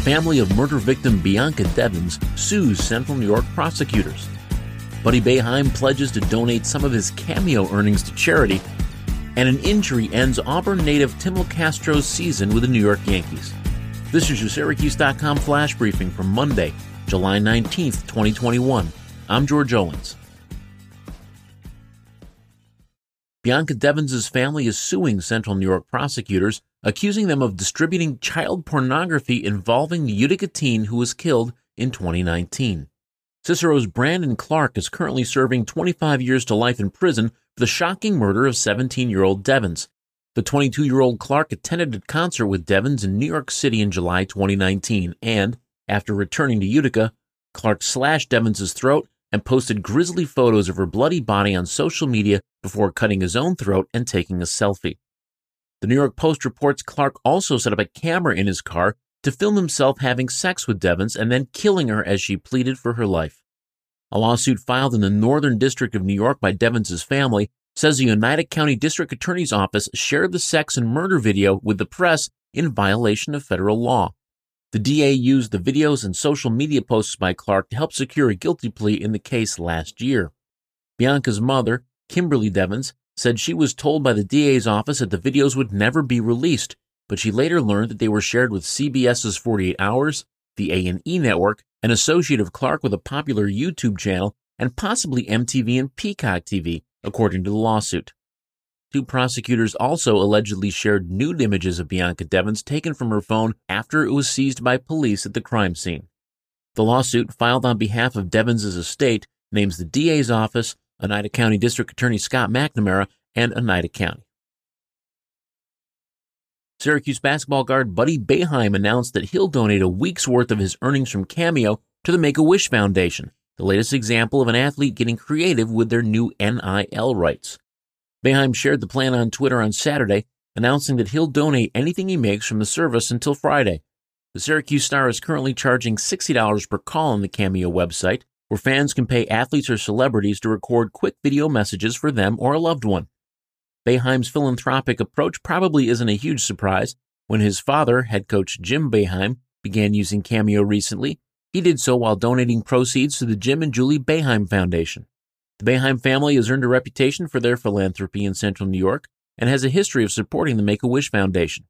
family of murder victim Bianca Devins sues Central New York prosecutors. Buddy Boeheim pledges to donate some of his cameo earnings to charity, and an injury ends Auburn native Tim Castro's season with the New York Yankees. This is your Syracuse.com flash briefing from Monday, July 19th, 2021. I'm George Owens. Bianca Devins' family is suing Central New York prosecutors, accusing them of distributing child pornography involving the Utica teen who was killed in 2019. Cicero's Brandon Clark is currently serving 25 years to life in prison for the shocking murder of 17 year old Devins. The 22 year old Clark attended a concert with Devins in New York City in July 2019, and, after returning to Utica, Clark slashed Devins' throat and posted grisly photos of her bloody body on social media before cutting his own throat and taking a selfie. The New York Post reports Clark also set up a camera in his car to film himself having sex with Devins and then killing her as she pleaded for her life. A lawsuit filed in the Northern District of New York by Devins' family says the Oneida County District Attorney's Office shared the sex and murder video with the press in violation of federal law. The DA used the videos and social media posts by Clark to help secure a guilty plea in the case last year. Bianca's mother, Kimberly Devins, said she was told by the DA's office that the videos would never be released, but she later learned that they were shared with CBS's 48 Hours, the A&E network, an associate of Clark with a popular YouTube channel, and possibly MTV and Peacock TV, according to the lawsuit. Two prosecutors also allegedly shared nude images of Bianca Devins taken from her phone after it was seized by police at the crime scene. The lawsuit, filed on behalf of Devins' estate, names the DA's office, Oneida County District Attorney Scott McNamara, and Oneida County. Syracuse basketball guard Buddy Boeheim announced that he'll donate a week's worth of his earnings from Cameo to the Make a Wish Foundation, the latest example of an athlete getting creative with their new NIL rights. Boeheim shared the plan on Twitter on Saturday, announcing that he'll donate anything he makes from the service until Friday. The Syracuse Star is currently charging $60 per call on the Cameo website, where fans can pay athletes or celebrities to record quick video messages for them or a loved one. Boeheim's philanthropic approach probably isn't a huge surprise. When his father, head coach Jim Boeheim, began using Cameo recently, he did so while donating proceeds to the Jim and Julie Boeheim Foundation. The Boeheim family has earned a reputation for their philanthropy in central New York and has a history of supporting the Make a Wish Foundation.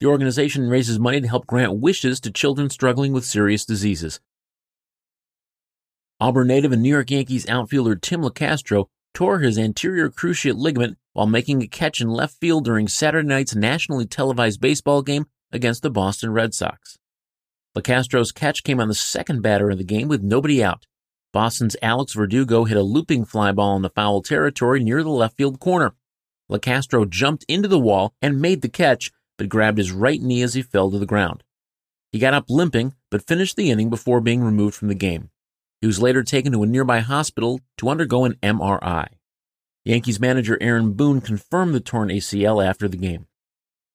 The organization raises money to help grant wishes to children struggling with serious diseases. Auburn native and New York Yankees outfielder Tim Locastro tore his anterior cruciate ligament while making a catch in left field during Saturday night's nationally televised baseball game against the Boston Red Sox. Locastro's catch came on the second batter of the game with nobody out. Boston's Alex Verdugo hit a looping fly ball in the foul territory near the left field corner. Locastro jumped into the wall and made the catch, but grabbed his right knee as he fell to the ground. He got up limping, but finished the inning before being removed from the game. He was later taken to a nearby hospital to undergo an MRI. Yankees manager Aaron Boone confirmed the torn ACL after the game.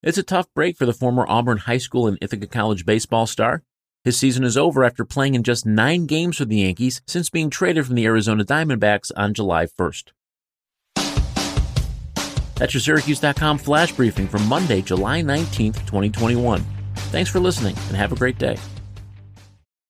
It's a tough break for the former Auburn High School and Ithaca College baseball star. His season is over after playing in just nine games for the Yankees since being traded from the Arizona Diamondbacks on July 1st. That's your Syracuse.com flash briefing from Monday, July 19th, 2021. Thanks for listening and have a great day.